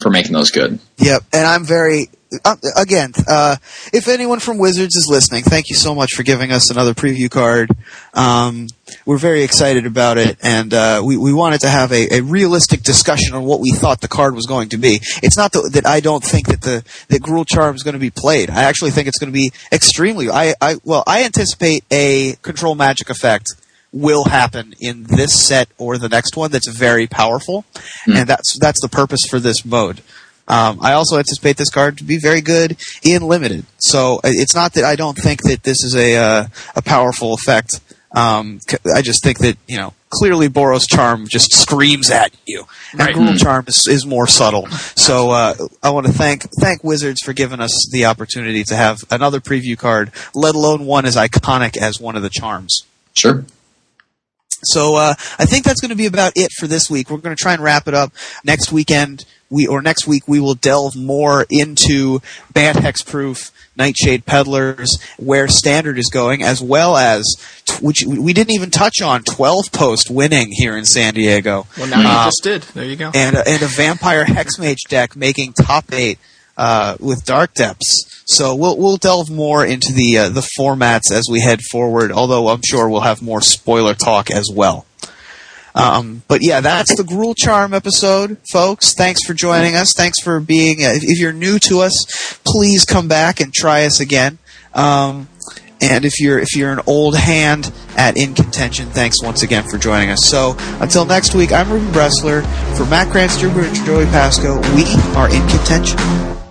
for making those good. Yep, and I'm very uh, again. Uh, if anyone from Wizards is listening, thank you so much for giving us another preview card. Um, we're very excited about it, and uh, we we wanted to have a, a realistic discussion on what we thought the card was going to be. It's not that, that I don't think that the that Gruul Charm is going to be played. I actually think it's going to be extremely. I, I well, I anticipate a control magic effect will happen in this set or the next one that's very powerful, and that's that's the purpose for this mode. Um, I also anticipate this card to be very good in limited. So uh, it's not that I don't think that this is a uh, a powerful effect. Um, I just think that you know clearly Boros Charm just screams at you, and Right. Gruul Charm is, is more subtle. So uh, I want to thank thank Wizards for giving us the opportunity to have another preview card, let alone one as iconic as one of the charms. Sure. So uh, I think that's going to be about it for this week. We're going to try and wrap it up next weekend. We or next week we will delve more into Bant hexproof Nightshade Peddlers, where standard is going, as well as t- which we didn't even touch on twelve post winning here in San Diego. Well, now you Uh, just did. There you go. and a, and a vampire hexmage deck making top eight uh, with dark depths. So we'll we'll delve more into the uh, the formats as we head forward. Although I'm sure we'll have more spoiler talk as well. Um, but yeah, that's the Gruul Charm episode, folks. Thanks for joining us. Thanks for being. Uh, if, you're new to us, please come back and try us again. Um, and if you're if you're an old hand at In Contention, thanks once again for joining us. So until next week, I'm Ruben Bressler for Matt Krantz, Drew Joey Pasco. We are In Contention.